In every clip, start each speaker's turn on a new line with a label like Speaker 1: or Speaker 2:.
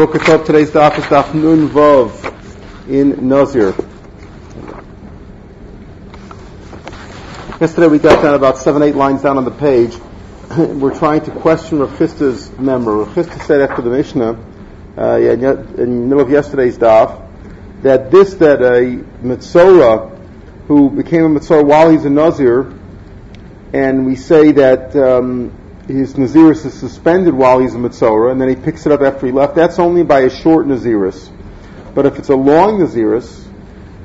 Speaker 1: Book of today's daf is daf Nun Vov in Nazir. Yesterday we got down about seven, eight lines down on the page. We're trying to question Rav Chisda's memory. Rav Chisda said after the Mishnah, uh, in the middle of yesterday's daf, that this, that a Mitzorah who became a Mitzorah while he's a Nazir, and we say that um, his Naziris is suspended while he's a Mitzorah, and then he picks it up after he left, that's only by a short Naziris. But if it's a long Naziris,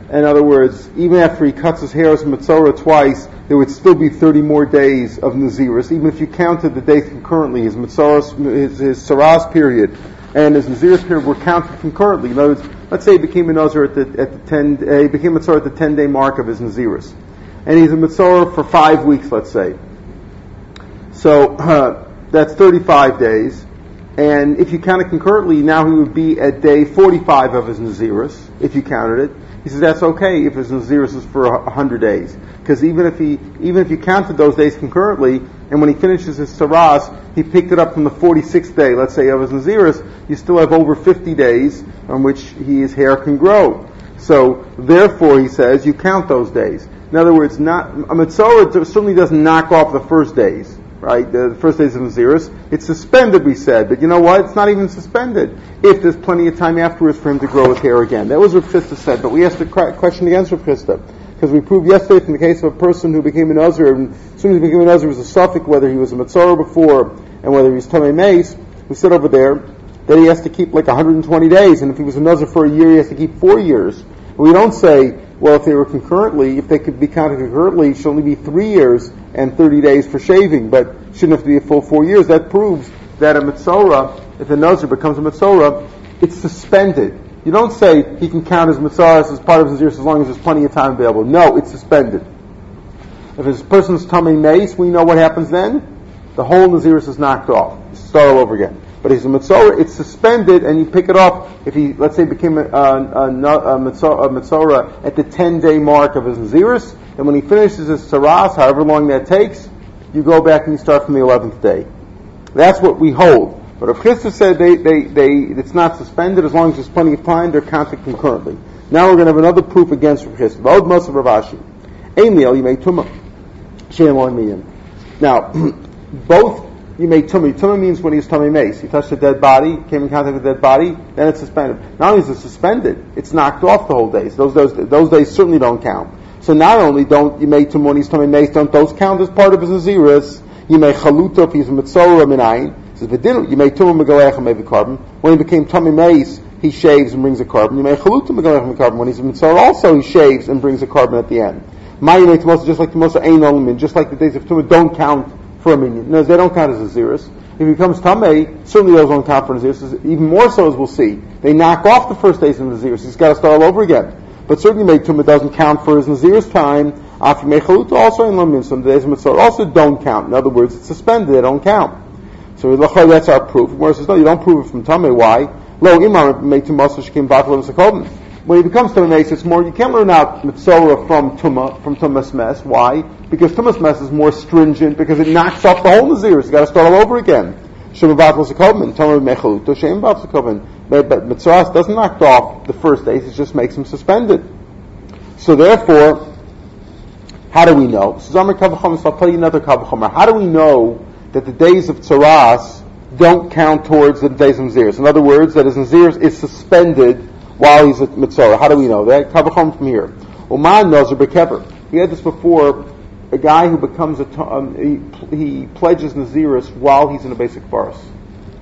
Speaker 1: in other words, even after he cuts his hair as a Mitzorah twice, there would still be 30 more days of Naziris, even if you counted the days concurrently, his Mitzorah, his, his Saras period, and his Naziris period were counted concurrently. In other words, let's say he became a Nazir at the, at the 10, uh, he became a Mitzorah at the 10 day mark of his Naziris. And he's a Mitzorah for five weeks, let's say. So uh, that's 35 days. And if you count it concurrently, now he would be at day 45 of his Naziris, if you counted it. He says that's okay if his Naziris is for 100 days. Because even if he, even if you counted those days concurrently, and when he finishes his Saras, he picked it up from the 46th day, let's say, of his Naziris, you still have over 50 days on which his hair can grow. So, therefore, he says, you count those days. In other words, not, a Mitzorah certainly doesn't knock off the first days right? The first days of Naziris. It's suspended, we said, but you know what? It's not even suspended if there's plenty of time afterwards for him to grow his hair again. That was what Chisda said, but we asked a question against Rav Chisda. Because we proved yesterday from the case of a person who became a Nazir, and as soon as he became a Nazir, it was a suffix whether he was a Mitzorah before and whether he was Tamei Mace. We said over there that he has to keep like 120 days, and if he was a Nazir for a year, he has to keep four years. We don't say, well, if they were concurrently, if they could be counted concurrently, it should only be three years and 30 days for shaving, but shouldn't have to be a full four years. That proves that a Mitzorah, if a Nazir becomes a Mitzorah, it's suspended. You don't say he can count his Mitzorah as part of his years as long as there's plenty of time available. No, it's suspended. If a person's tummy mace, we know what happens then. The whole Naziris is knocked off. Start all over again. But he's a Mitzorah, it's suspended and you pick it up if he, let's say, became a, a, a, at the 10 day mark of his Naziris, and when he finishes his Saras, however long that takes, you go back and you start from the 11th day. That's what we hold. But if Chisda said they, they, they, it's not suspended as long as there's plenty of time, they're counted concurrently. Now we're going to have another proof against Chisda. V'od Moshe Ravashi. Amiel, you may. Shem Now, both you may tummy. Tummy means when he's tummy mace. He touched a dead body, came in contact with a dead body, then it's suspended. Not only is it suspended, it's knocked off the whole day. So those, those, those days certainly don't count. So not only don't you may tumah when he's tummy mace, don't those count as part of his naziris? You may chaluta if he's a mitzorah minayin. Says v'dinu. You may tumah megalecha maybe carbon. When he became tummy mace, he shaves and brings a carbon. You may chaluta megalecha carbon. When he's a mitzorah, also he shaves and brings a carbon at the end. My you may just like the most ain olamin, just like the days of tumah don't count for a minion. No, they don't count as a zirus. If he becomes tamei, certainly those don't count for a zirus. Even more so, as we'll see, they knock off the first days of the zirus. He's got to start all over again. But certainly, made tumah doesn't count for his nazir's time. After mechalut also in lamin, some days of mitzvah also don't count. In other words, it's suspended; they don't count. So that's our proof. Gemara says, no, you don't prove it from tamei. Why? Lo imam made tumah shkim batla when he becomes Tumah it's more, you can't learn out Mitzorah from Tumah, from Tumah's mess. Why? Because Tumah's mess is more stringent because it knocks off the whole Nazir. You gotta start all over again. Shemavat Lasakovin, Tumah Mechalut, Shem Vatsakovin. But Mitzorah doesn't knock off the first days, it just makes him suspended. So therefore, how do we know? So I'll tell you another Kavachomer. How do we know that the days of Tzaras don't count towards the days of Naziris? In other words, that his Naziris is suspended while he's at Mitzorah. How do we know that? Kavachom from here. Uman Nazir Bekever. We had this before. A guy who becomes a, um, he, he pledges Naziris while he's in a beis hakvaros.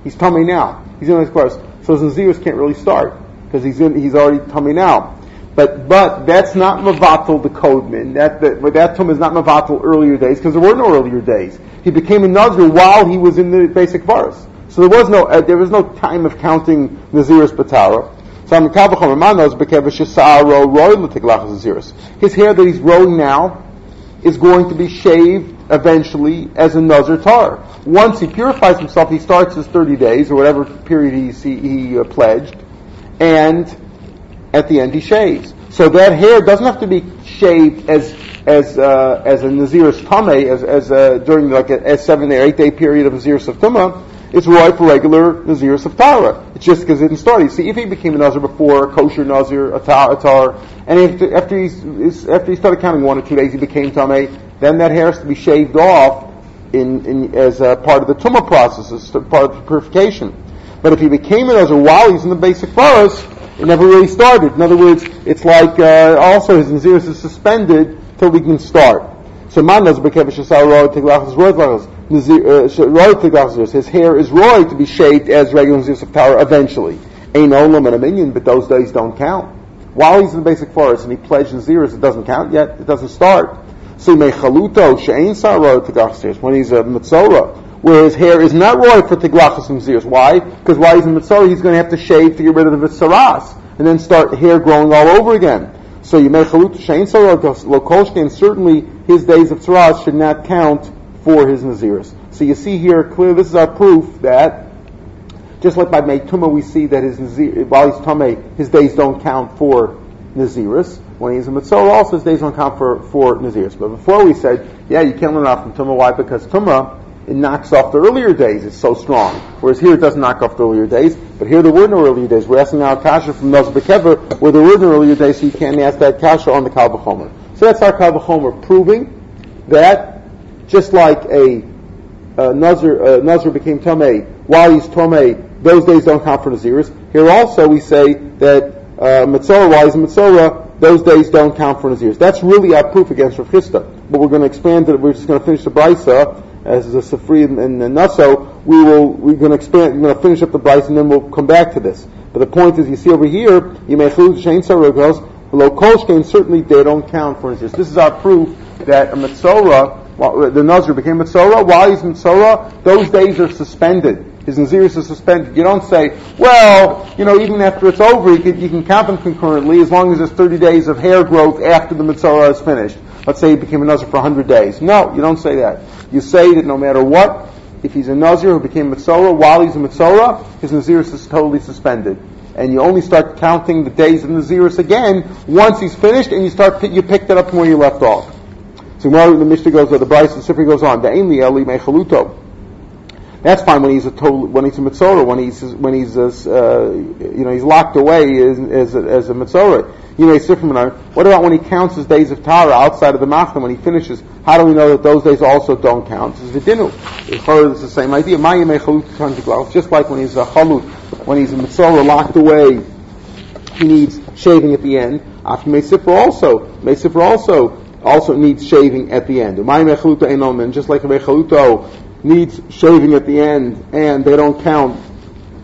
Speaker 1: He's tummy now. He's in a beis hakvaros. So his Naziris can't really start because he's in, he's already tummy now. But but that's not mavatal the codeman. That that, that tum is not mavatal earlier days because there were no earlier days. He became a nazir while he was in the beis hakvaros. So there was no uh, there was no time of counting Naziris Batara. His hair that he's growing now is going to be shaved eventually as a nazar tar. Once he purifies himself, he starts his 30 days or whatever period he, he uh, pledged, and at the end he shaves. So that hair doesn't have to be shaved as as uh, as a nazir's tame as as uh, during like a, a, seven or eight day period of nazir's of tumah it's right for regular Nazirus of Tara. It's just because it didn't start. You see, if he became a Nazir before, kosher Nazir, a tar, and after, after, he's, after he started counting one or two days, he became Tameh, then that hair has to be shaved off in, in, as a part of the tumah process, as part of purification. But if he became a Nazir while he's in the beis hakvaros, it never really started. In other words, it's like uh, also his Nazirus is suspended till we can start. So my nazir became man knows uh, Uh, his hair is roy to be shaped as regular Nazirus of Torah eventually. Ain't olam and a minion, but those days don't count. While he's in the beis hakvaros and he pledged Nazirus, it doesn't count yet. It doesn't start. So may chaluto she'ain saro teglachas when he's a mitzora, where his hair is not roy for teglachas Nazirus. Why? Because while he's in mitzora, he's going to have to shave to get rid of the vitzaras and then start hair growing all over again. So you may chaluto she'ain saro lokolshke, certainly his days of tzaras should not count for his Naziris. So you see here clearly, this is our proof that just like by Meituma we see that his while he's Tomei, his days don't count for Naziris. When he's a Mitzvah, also his days don't count for, for Naziris. But before we said, yeah, you can't learn off from Tumah. Why? Because Tumah, it knocks off the earlier days. It's so strong. Whereas here it doesn't knock off the earlier days. But here there were no earlier days. We're asking now Kasha from Naz Bekever, where there were no earlier days, so you can't ask that Kasha on the Kalvachomer. So that's our Kalvachomer proving that just like a, a Nazir, became Tomei while he's Tomei, those days don't count for Naziris. Here also we say that uh, Mitzorah, while he's Mitzorah, those days don't count for Naziris. That's really our proof against Rav Chisda. But we're going to expand it, we're just going to finish the Brisa as the Safri and, and Naso, we will, we're going to expand, we're going to finish up the Brisa and then we'll come back to this. But the point is, you see over here, you may include Shane below Kolshkein, certainly they don't count for Naziris. This is our proof that a Mitzorah the Nazir became Mitzorah. While he's Mitzorah, those days are suspended. His Naziris is suspended. You don't say, well, you know, even after it's over, you can, you can count them concurrently as long as there's 30 days of hair growth after the Mitzorah is finished. Let's say he became a Nazir for 100 days. No, you don't say that. You say that no matter what, if he's a Nazir who became Mitzorah, while he's a Mitzorah, his Naziris is totally suspended. And you only start counting the days of Naziris again once he's finished and you start, you pick that up from where you left off. So the Mishnah goes, or the Bryce, the Sifri goes on, Da'inli Eli Mechaluto. That's fine when he's a total, when he's a mitzvah, when he's when he's uh, you know he's locked away as as a, as a mitzvah. You know, what about when he counts his days of Tara outside of the Machna when he finishes? How do we know that those days also don't count? It's Vidinu. It's the same idea. Just like when he's a chalut, when he's a mitzvah locked away, he needs shaving at the end. After Mesipra also, Mesipra also also needs shaving at the end. Just like Mechaluto needs shaving at the end, and they don't count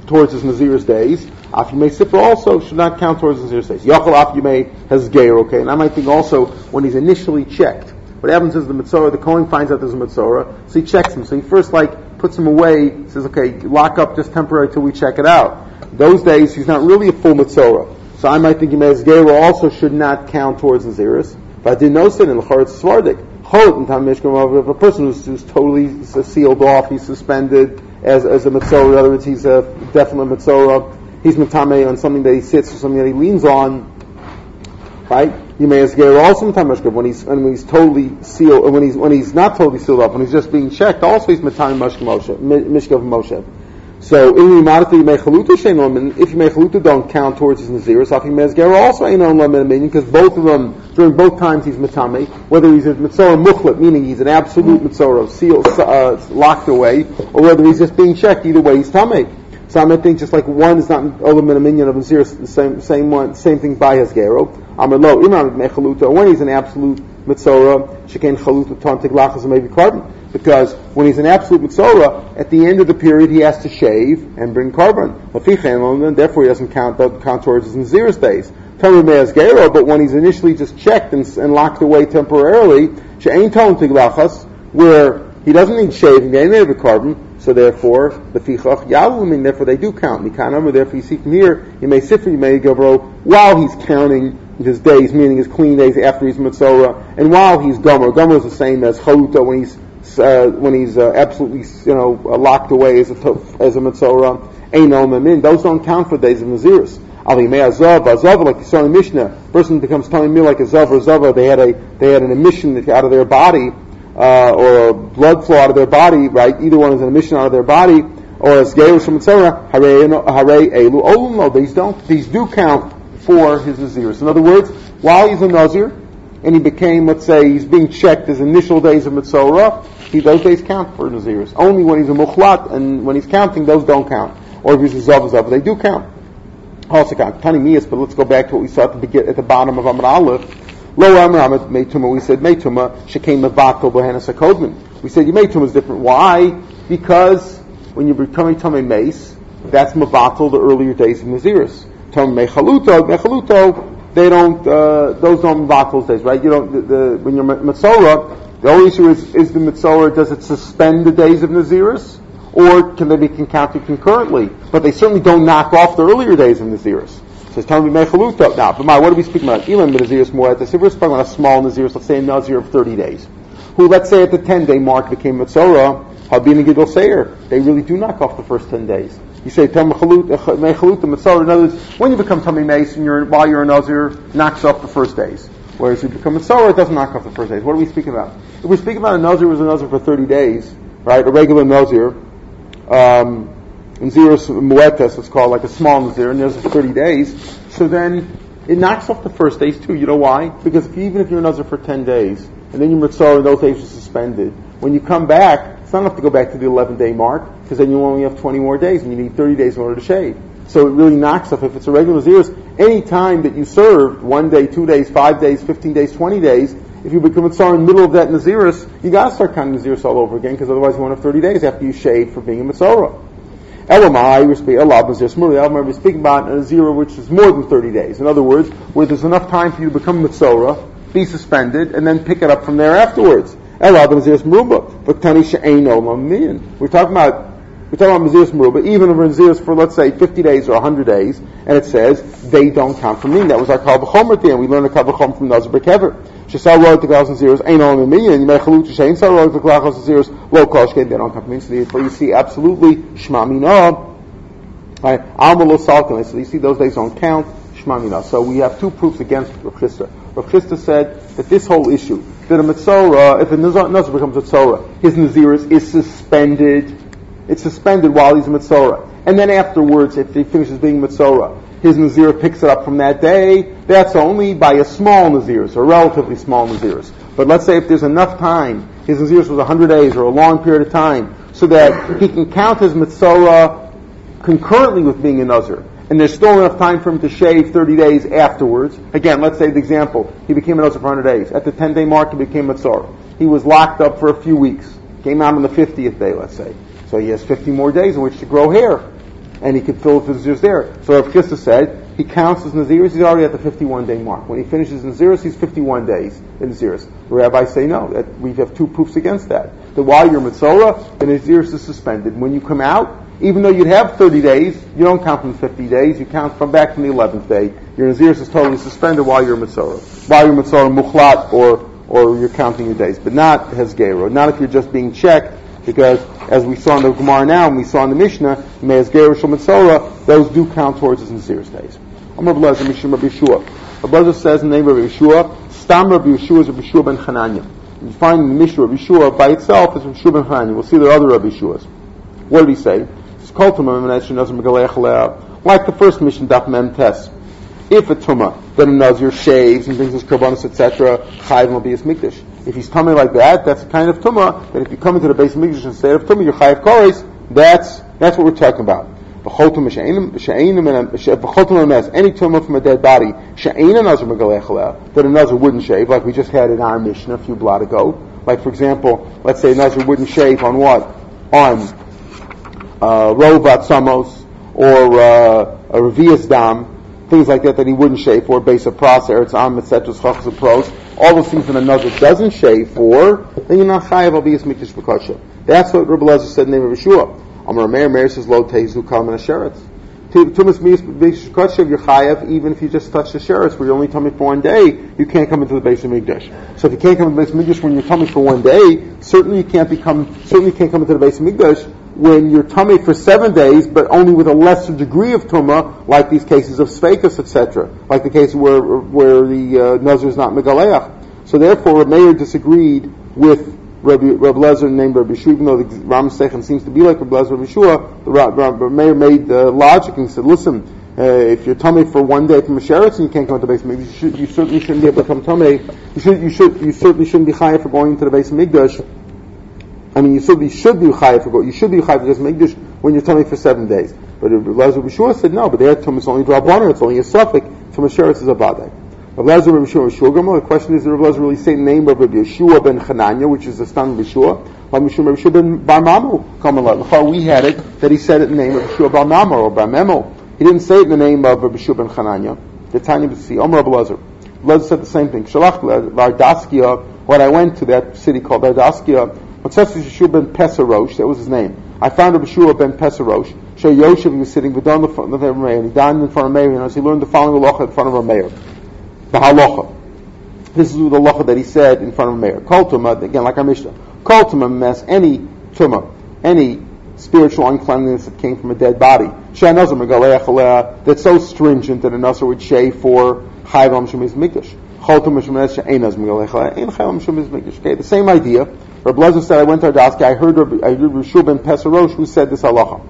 Speaker 1: towards his Nazir's days. Afyimei Sifra also should not count towards his Nazir's days. Yachal Afyimei has Geir, okay? And I might think also when he's initially checked, what happens is the Mitzorah, the Kohen finds out there's a Mitzorah, so he checks him. So he first like puts him away, says, okay, lock up just temporary till we check it out. Those days he's not really a full Mitzorah. So I might think Yimei Geir also should not count towards Naziris. But I did no sin in L'chor it's Svardik. Chol in Tam Mishkan of a person who's, who's totally sealed off, he's suspended as, as a Mitzorah, in other words, he's a definite Mitzorah, he's Matame on something that he sits or something that he leans on, right? You may as Ger also Matame when he's, when he's totally sealed, when he's, when he's not totally sealed up, when he's just being checked, also he's Matame Mishkan Moshe. So, in Yimadati Mechaluta Sheinom, if Mechaluta don't count towards his Nazir, Safi Mezger also ain't on Lemon because both of them, during both times he's Matame, whether he's a Mitzorah Mukhlat, meaning he's an absolute Mitzorah, sealed, uh, locked away, or whether he's just being checked, either way he's Tame. So I think just like one is not Olam and a minion of Nazir, the same, same one, same thing by Hezgero. Amar Imam Mechaluta, when he's an absolute Mitzorah, Shekain Chaluta, Tontig Lachas, maybe Carbon because when he's an absolute mitzvah, at the end of the period he has to shave and bring carbon. And therefore he doesn't count, the count towards his Nazir's days. But when he's initially just checked and, and locked away temporarily, where he doesn't need shaving, they need a carbon, so therefore, the fichach yaluming, therefore they do count. Mikanam, therefore you see from here, you may sifri, you may go while he's counting his days, meaning his clean days after he's mitzvah, and while he's gomer. Gomer is the same as chaluta when he's uh, when he's uh, absolutely, you know, uh, locked away as a as a mitzorah, ein those don't count for days of naziris. Alimei azav, azav, like you saw in Mishnah, person becomes telling me like a zav or they had a they had an emission out of their body, uh, or a blood flow out of their body, right? Either one is an emission out of their body. or as Gerush Mitzora, Hare Elu Olum. No, these don't. These do count for his Naziris. In other words, while he's a Nazir, and he became, let's say, he's being checked his initial days of Mitzora, he, those days count for Naziris. Only when he's a Mukhlat, and when he's counting, those don't count. Or if he's a Zav Zav, they do count. Also count. Tani Mias, but let's go back to what we saw at the, begin, at the bottom of Amr Aleph. Lo Amr Meituma, we said Meituma, Shekem Mavato Bohanas HaKodman. We said your Meituma is different. Why? Because when you're becoming Tomei Mace, that's Mavatal, the earlier days of Naziris. Tomei Mechaluto, Mechaluto, they don't, uh, those don't Mavatal days, right? You don't, the, the, when you're Matzorah, the only issue is, is the Mitzorah, does it suspend the days of Naziris? Or can they be counted concurrently? But they certainly don't knock off the earlier days of Naziris. Says Tell me Mechaluto. Now, but my, what are we speaking about? Elam Naziris Moetas. If we're speaking about a small Naziris, let's say a Nazir of 30 days, who let's say at the 10 day mark became Mitzorah, Habin Gidol Seir. They really do knock off the first 10 days. You say, Tam Mechalut, Mitzorah. In other words, when you become Tummy Mace and you're, while you're a Nazir, knocks off the first days. Whereas you become a it doesn't knock off the first days. What are we speaking about? If we're speaking about a Nazir was a Nazir for 30 days, right, a regular Nazir, um, in Zirus Muetas, it's called like a small Nazir, and there's 30 days, so then it knocks off the first days too. You know why? Because even if you're a Nazir for 10 days, and then your Mitzorah and those days are suspended, when you come back, it's not enough to go back to the 11 day mark, because then you only have 20 more days, and you need 30 days in order to shave. So it really knocks off. If it's a regular Naziris, any time that you served, one day, two days, five days, 15 days, 20 days, if you become a tsar in the middle of that Naziris, you gotta start counting Naziris all over again, because otherwise you won't have 30 days after you shave for being a Mitzorah. Elamai, we speak Allah Nazir Smurli. I remember speaking about a Nazir which is more than 30 days. In other words, where there's enough time for you to become a Mitzorah, be suspended, and then pick it up from there afterwards. But Tani Olam We're talking about we're talking about Maziris Meruba, even if for, let's say, 50 days or 100 days, and it says, they don't count for me. That was our Kal B'chomer at the end. We learned a Kal B'chom from Nazir Bekever. Shesal Roy to Klaus and Zeros, ain't only me, and you may chalut Shein Sal Roy to Klaus and Zeros, low Koshke, they don't count for me. So therefore you see absolutely Shma Mina, right? Alma Lo Salkin. So you see those days don't count, Shma Mina. So we have two proofs against Rav Chisda. Rav Chisda said that this whole issue, that a Mitzorah, if a Nazir becomes a Tzorah, his Naziris is suspended it's suspended while he's a Mitzorah. And then afterwards, if he finishes being Mitzorah, his Nazir picks it up from that day. That's only by a small Naziris, a relatively small Naziris. But let's say if there's enough time, his Naziris was 100 days or a long period of time, so that he can count his Mitzorah concurrently with being a Nazir. And there's still enough time for him to shave 30 days afterwards. Again, let's say the example, he became a Nazir for 100 days. At the 10 day mark, he became Mitzorah. He was locked up for a few weeks. Came out on the 50th day, let's say. So he has 50 more days in which to grow hair. And he could fill his Nazirs there. So Rav Chisda said, he counts his Naziris, he's already at the 51 day mark. When he finishes Naziris, he's 51 days in Naziris. The rabbis say no, that we have two proofs against that. That while you're Mitzorah, the Naziris is suspended. When you come out, even though you'd have 30 days, you don't count from 50 days, you count from back from the 11th day. Your Naziris is totally suspended while you're Mitzorah. While you're Mitzorah Mukhlat, or, or you're counting your days. But not Hezgero. Not if you're just being checked because as we saw in the Gemara now, and we saw in the Mishnah, Me'ez Gerish Mitzora, those do count towards his Nazir's days. Amar Blazer Mishim Rabbi Yeshua. Rabbi says in the name of Yeshua, Stam Rabbi Yeshua is Rabbi Yeshua ben Chananya. You find in the Mishnah Rabbi Yeshua by itself is Rabbi Yeshua ben Chananya. We'll see there are other Rabbi Yeshuas. What did he say? Like the first mission, Daf Mem. If a Tumah, then a Nazir shaves and brings his korbanos, etc., Chayiv will be his Mikdash. If he's tummy like that, that's a kind of tumah. That if you come into the base of Mikdash instead of tumah, you're chayav kores. That's that's what we're talking about. The any tumah from a dead body, that a nazar wouldn't shave, like we just had in our mission a few blot ago. Like for example, let's say a nazar wouldn't shave on what? On uh, rovat samos or uh, a revias dam, things like that that he wouldn't shave for, base of pros, eretz am, etc., chachas pros all those things that a nazir doesn't shave for, then you're not chayav abiyas mikdash b'kosher. That's what Rabbi Lezer said in the name of Yeshua. Amar Meir, Meir says, lo tezu kal min asheretz. Tumas mikdash b'kosher, you're chayav even if you just touch the sheretz, where you're only tummy for one day, you can't come into the base of mikdash. So if you can't come into the base of mikdash when you're tummy for one day, certainly you can't become, certainly can't come into the base of mikdash when you're tummy for seven days, but only with a lesser degree of tumah, like these cases of spekas, etc., like the case where where the uh, is not megaleach. So therefore, Meir disagreed with Rabbi, Rabbi Lezer named Rabbi Shua, even though the Ram Sechem seems to be like Rabbi Lezer Rabbi Shua, the Rabbi Meir made the logic and said, listen, uh, if you're tummy for one day from a sheretz and you can't come to the base Mikdash, you, should, you certainly shouldn't be able to come tummy. You should, you should, you certainly shouldn't be high for going into the base of Mikdash. I mean, you certainly should be high for going. You should be high for just Mikdash when you're tummy for seven days. But Rabbi Shua said no. But there, tummy is only one, it's only a suffix. From a sheretz is a badai. Lezer Rabbi Shua Shulgamo. The question is, did Rabbi Lezer really say the name of Rabbi Yeshua ben Chananya, which is the son of Yeshua? Rabbi Yeshua ben Bar Mamu. Come along. We had it that he said it in the name of Yeshua Bar Mamu or Bar Memo. He didn't say it in the name of Rabbi Shua ben Chananya. The Tanya B'si. Omer Rabbi Lezer. Lezer said the same thing. Shalach Vardaskia. When I went to that city called Vardaskia, Matzesi Yeshua ben Pesarosh. That was his name. I found Rabbi Shua ben Pesarosh. Shey Yoshev was sitting V'don in front of Meir. And he dined in front of Meir. And as he learned the following halacha in front of a mayor the halacha. This is the halacha that he said in front of Meir. Kol tuma, again, like our Mishnah. Kol tuma mess any tuma, any spiritual uncleanliness that came from a dead body. That's so stringent that a nasr would shave for chayvam shemiz mikdash. Okay, the same idea. Rabbi Lezer said, I went to Ardaski, I heard Rabbi, I heard Rabbi ben Pesarosh who said this halacha.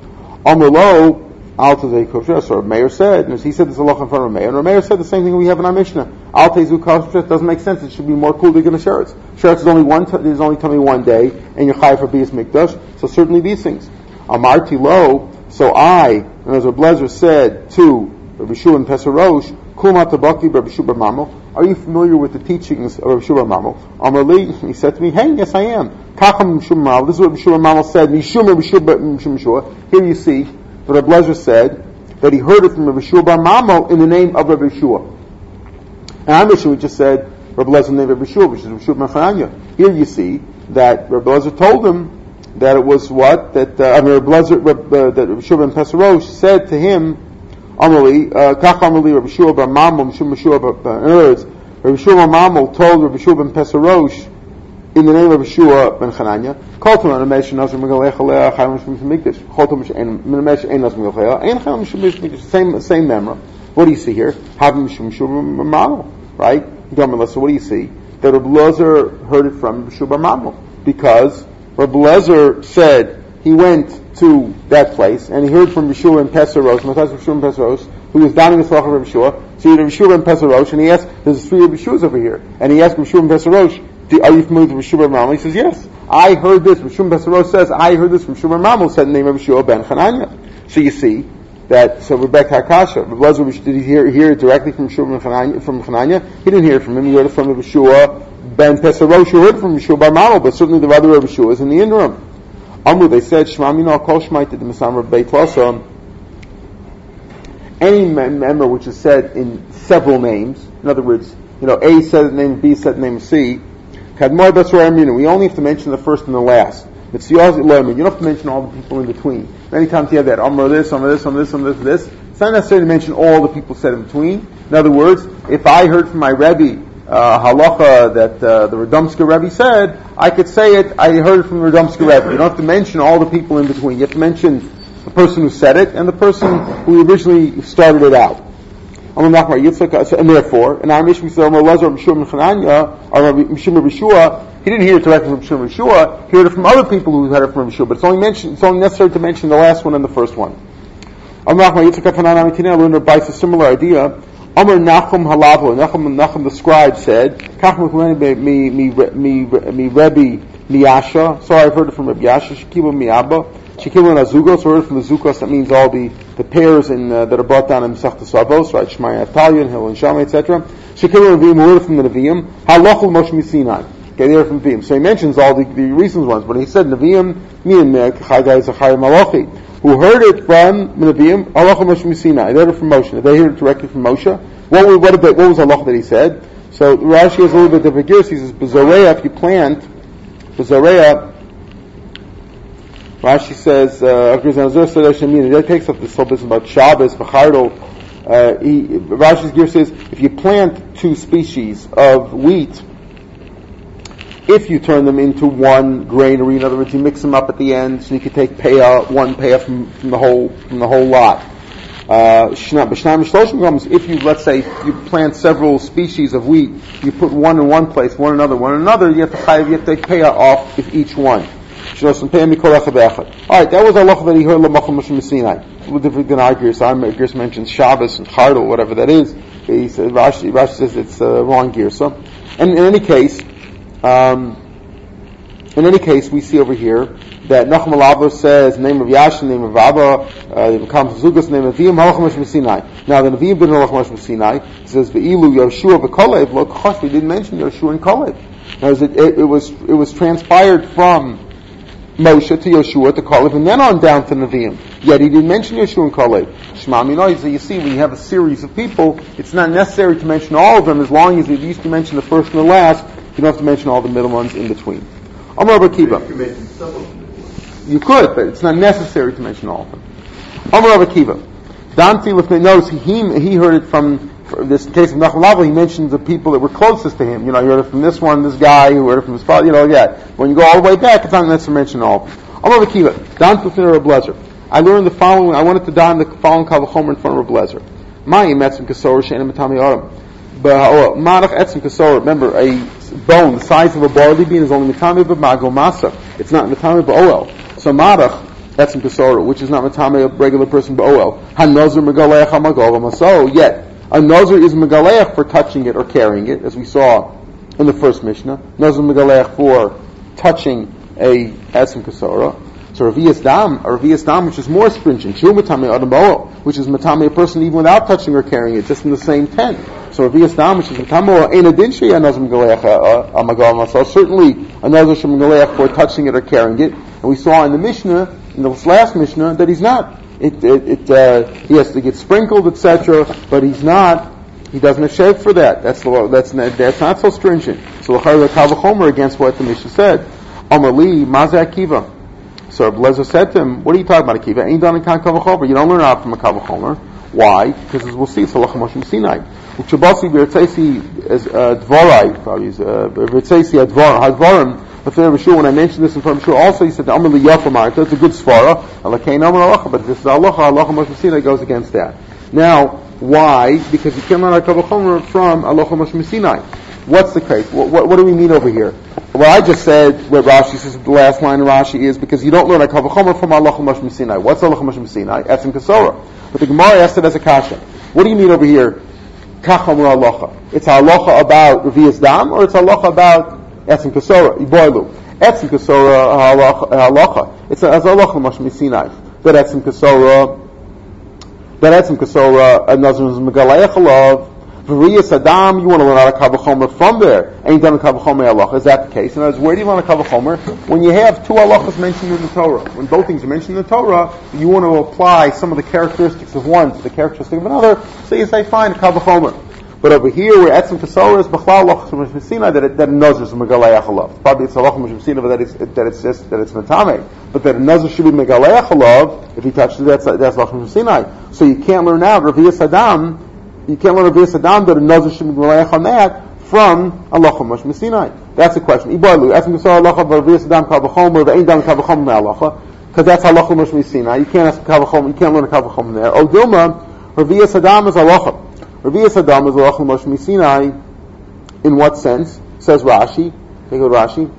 Speaker 1: Amrlo, Al So Meir said, and he said this halacha in front of Meir, and Meir said the same thing we have in our Mishnah. Al Tezu doesn't make sense. It should be more cool to get a sheretz. Sheretz is only one. T- is only tummy one day, and you're high for bias mikdash. So certainly these things. Amarti lo. So I, and as Rabbi Lezer said to Rabbi Shua and Pesarosh, Kuma tabaki Rabbi Shua Mamo. Are you familiar with the teachings of Rabbi Shua Mamo? Amarli, he said to me, Hey, yes I am. Kacham Shua. This is what Rabbi Shua Mamo said. Mishum Rabbi Shua Here you see but Rabbi Lezer said that he heard it from Rabbi Shua Bar Mamo in the name of Rabbi Shua. And our Mishnah just said Rabbi Lezer named Rabbi Shua, which is Rabbi Shua. Here you see that Rabbi Lezer told him that it was what that uh, I mean Rabbi Lezer, uh, that Rabbi Shua ben Pesarosh said to him, Amali, uh, Kach Amali Rabbi Shua Bar Mamo, Mishum Shua Bar In words, Rabbi Shua Bar Mamo told Rabbi Shua ben Pesarosh in the name of Yeshua ben Chananya, Koltum an Amesh Nazir Megalech Alea Chayim Mishum Mikdash. Koltum Menemesh Ein Nazir Megalech Ein Chayim Mishum Mikdash. Same same memra. What do you see here? Havim Mishum Mishum Mamo, right? So what do you see? That Rabbi Lezer heard it from Yeshua Mamo because Rabbi Lezer said he went to that place and he heard from Yeshua and Pesaros, Matas Yeshua and Pesaros, who was dining with Salach of Yeshua. So he had Yeshua and Pesaros, and he asked, "There's three Rabbi Yeshuas over here," and he asked Yeshua and Pesaros are you familiar with Rishub Mamal? He says, yes. I heard this. Rishub Besaros says, I heard this from Shub Mamal, said the name of Rishub ben Chananya. So you see, that, so Rebecca Hakasha, did he hear, hear it directly from Shub Chananya, from Chananya? He didn't hear it from him, he heard it from Rishua ben Pesarosh, who heard from Rishub Mamal, but certainly the other Rishua in the interim. Amru, they said, Shema Mina Kol the Masam Beit Lasa, any member which is said in several names, in other words, you know, A said the name, B said the name C, Kadmoi Basra We only have to mention the first and the last. You don't have to mention all the people in between. Many times you have that Amr this, Amr this, Amr this, Amr this, this. It's not necessary to mention all the people said in between. In other words, if I heard from my Rebbe uh, halacha that uh, the Radomska Rebbe said, I could say it, I heard it from the Radomska Rebbe. You don't have to mention all the people in between. You have to mention the person who said it and the person who originally started it out. And therefore, in our Mishnah, we say, oh, Lezer Mishum Chananya, or uh, Mishum Rishua, he didn't hear it directly from Mishum Rishua, he heard it from other people who heard it from Rishua, but it's only mentioned, it's only necessary to mention the last one and the first one. Amar Yitzchak Hanan Amitina learned Rabbi a similar idea. Amar Nachum Halavo, Nachum, Nachum the scribe said, Kach mi Rebbe Miyasha. Sorry, I've heard it from Rebbe Yasha. Shekibu Miyabba. Shekibu Azugos. Heard it from the Zukos. That means all the the pairs in, uh, that are brought down in Masechta Savos, right? Shmaya Talion, Hill and Shama, etc. Shekilu Nevi'im, word from the Nevi'im. Halachul Moshe Misinai. Okay, they're from Nevi'im. So he mentions all the, the recent ones, but he said Nevi'im, Mian Chagai Zachai Malachi, who heard it from the Nevi'im, Halachul Moshe Misinai. They heard it from Moshe. They hear it directly from Moshe? What, what, they, what was Allah that he said? So Rashi has a little bit different gears. He says, Bezoreya, if you plant, Bezoreya, Rashi says, uh, that takes up this whole business about Shabbos. Uh, he, Rashi's gear says, if you plant two species of wheat, if you turn them into one granary, in other words, you mix them up at the end, so you can take paya, one paya from, from the whole from the whole lot. Uh, if you, let's say, you plant several species of wheat, you put one in one place, one another, one another, you have to, you have to pay off each one. All right, that was Allah that he heard Lamachal Moshe Sinai. Little different than. Our gears mentions Shabbos and Chardal, whatever that is. He said, Rashi, Rashi says it's uh, wrong gear. So, and in any case, um, in any case, we see over here that Nachum Alava says name of Yashin, name of Abba, uh, comes Zugas, name of Vim, Halachim Moshe Sinai. Now the Nevi'im didn't Halachim Moshe Sinai. Says Ve'ilu Yoshua v'Kolev. Look, we didn't mention Yoshua and Kolev. Now, it, it, it was it was transpired from Moshe to Yeshua to Kalev, and then on down to Nevi'im. Yet he didn't mention Yeshua and Kalev. Shema Minoi, so you see, when you have a series of people, it's not necessary to mention all of them as long as you used to mention the first and the last. You don't have to mention all the middle ones in between. Amar Kiva. You could, but it's not necessary to mention all of them. Amar Kiva. Dante knows he, he heard it from this case of Nachalav, he mentions the people that were closest to him. You know, you heard it from this one, this guy, who heard it from his father, you know, yeah. When you go all the way back, it's not necessary to mention all. I'm Kiva, Don Tufner of Blazer. I learned the following, I wanted to don the following Kavachomer in front of Blazer. Mayim oh, etzim kasor she'enim matami. But marach etzim kasor, remember, a bone the size of a barley bean is only matami b'mago masa. It's not matami b'oel. So marach, etzim kasor, which is not matami a regular person b'oel. Han-nozer megaleach ha-magol maso. Yet, a nazir is megaleach for touching it or carrying it, as we saw in the first Mishnah. Nazir megaleach for touching a etzim kasora. So Ravias Dam, a Ravias Dam, which is more stringent, Shu Matame Adamoa, which is Matame a person even without touching or carrying it, just in the same tent. So Ravias Dam, which is Matamo Ein Adinshi Anazim Galeach uh, uh, Amagal So certainly another Shem Galeach for touching it or carrying it. And we saw in the Mishnah, in the last Mishnah, that he's not it, it, it uh, he has to get sprinkled, etc. But he's not. He doesn't have shave for that. That's the, that's that's not so stringent. So l'chayr kavachomer against what the Mishnah said. Amali mazak kiva. So Blazer said to him, "What are you talking about, Akiva? Ain't done a kavachomer. You don't learn out from a kavachomer. Why? Because as we'll see, it's halach Moshe Sinai. Uchabasi b'ertzesi as uh, dvorai, probably uh, b'ertzesi hadvarim but for Rishur, when I mentioned this in front of Rishur, also he said, Amr Yafamarta, it's a good svara, Alakain Amr Allah, but this is Allah, Allah Moshe goes against that. Now, why? Because you can't learn a Kavachomer from Allah Moshe. What's the case? What, what, what, do we mean over here? What I just said, what Rashi says, the last line of Rashi is because you don't learn a Kavachomer from Allah Moshe Sinai. What's Allah Moshe Sinai? Etzim Kasora. But the Gemara asked it as a kasha. What do you mean over here? Kachamur Allah. It's halacha about Revias Dam, or it's halacha about Etzim Kasora, Iboilu. Etzim Kasora halacha. It's a halacha mashmi Sinai. That Etzim Kasora, that Etzim a uh, Nazir is Megalayach alav. V'riya Saddam, you want to learn how to Kavachomer from there. Ain't done a Kavachomer halacha. Is that the case? Other words, where do you learn a Kavachomer? When you have two halachas mentioned in the Torah. When both things are mentioned in the Torah, you want to apply some of the characteristics of one to the characteristic of another, so you say, fine, Kavachomer. But over here, where etzim kasora is b'chlal loch mishmesina that it that knows is megalei achalav. Probably it's a loch mishmesina, but that it's that it's just that it's metame. But that a should be megalei achalav. If he touches that's that's loch mishmesina. So you can't learn out Raviya Saddam. You can't learn Raviya Saddam that a nazir should be megalei achamat from Allah mishmesina. That's the question. Ibalu etzim kasora loch Raviya Saddam kavachomer ve'ein dam kavachomer me'alacha. Because that's halacha mishmesina. You can't ask kavachomer. You can't learn a kavachomer there. Odilma Raviya Saddam is halacha. Raviya Saddam is Rachel Moshe Sinai. In what sense? Says Rashi. Take a look at Rashi.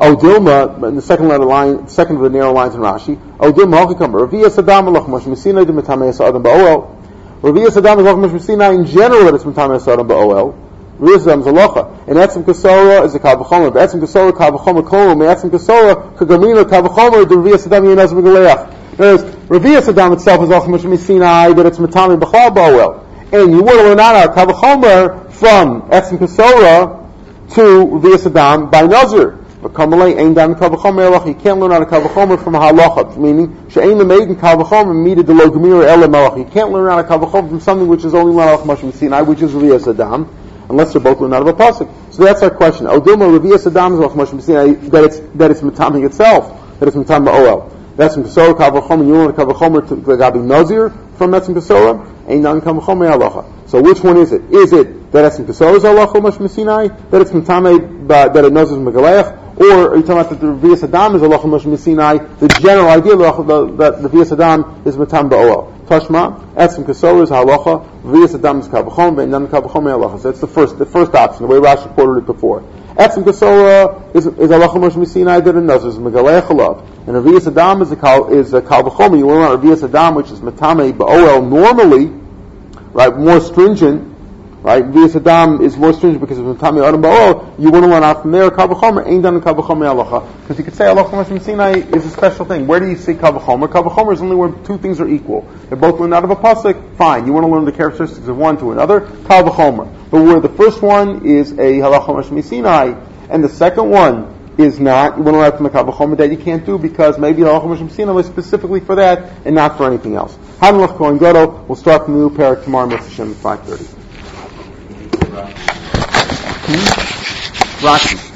Speaker 1: Odilma, in the second letter line, second of the narrow lines in Rashi. Odilma Hachikam. Raviya Saddam Rachel Moshe Sinai de Metamei Sa'adam Ba'oel. Raviya Saddam is Rachel Moshe Sinai in general that it's Metamei Sa'adam Ba'oel. Raviya Saddam is Alocha. And Etzim Kasora is a Kavachomer. Etzim Kasora Kavachomer Kolom. Etzim Kasora Kagamina Kavachomer. The Raviya Saddam Yenaz Megaleach. Whereas Raviyah Saddam itself is also Sinai, but it's Matami B'chal Ba'wel. And you want to learn out Kavachomer from Etzim Kasora to Raviyah Saddam by Nazir. But Kamalei ain't done Kavachomer You can't learn out of Kavachomer from a Halacha, meaning She'ain the maiden Kavachomer meted the Logmir Ele Melach. You can't learn out of Kavachomer from something which is only of Mishmi Sinai, which is Raviyah Saddam unless they're both learned out of a pasuk. So that's our question. Is Moshe Sinai that it's that it's Matami itself, that it's Matami Oel. Etzim Kesora Kavachomer, you want to Kavachomer Gabi Nazir from Etzim Kesora, Ein Nan Kavachomer Halacha. So which one is it? Is it that Etzim Kesora is Halacha Mash Sinai, that it's Mitame, uh, that it knows it's Megaleach, Or are you talking about that the Revius Adam is halacha Moshe Sinai? The general idea that the Revius Adam is matam ba'oel. Tashma, etzim kasor is halacha. Revius Adam is kabachom, ve'inam kabachom halacha. So that's the first, the first option, the way Rashi quoted it before. Etzim kasora is, is halacha Moshe Sinai that it knows is megalei chalav. And Revius Adam is a kal, is a kalvachom. You want Revius Adam, which is matame ba'oel normally, right, more stringent, right? Vias Adam is more stringent because of Matami Adam Ba'ol, you want to learn out from there, Kavachomer, ain't done Kavachomer Alocha. Because you could say Alocha from Sinai is a special thing. Where do you see Kavachomer? Kavachomer is only where two things are equal. They're both learned out of a Pasuk, fine. You want to learn the characteristics of one to another, Kavachomer. But where the first one is a Halacha Mashmi Sinai, and the second one is not, you want to learn from the Kavachomer that you can't do because maybe Halacha Mashmi Sinai was specifically for that and not for anything else. Hanlach Kohen Gadol, we'll start the new parak tomorrow, Mr. Shem, at 5.30. Hmm? Rashi.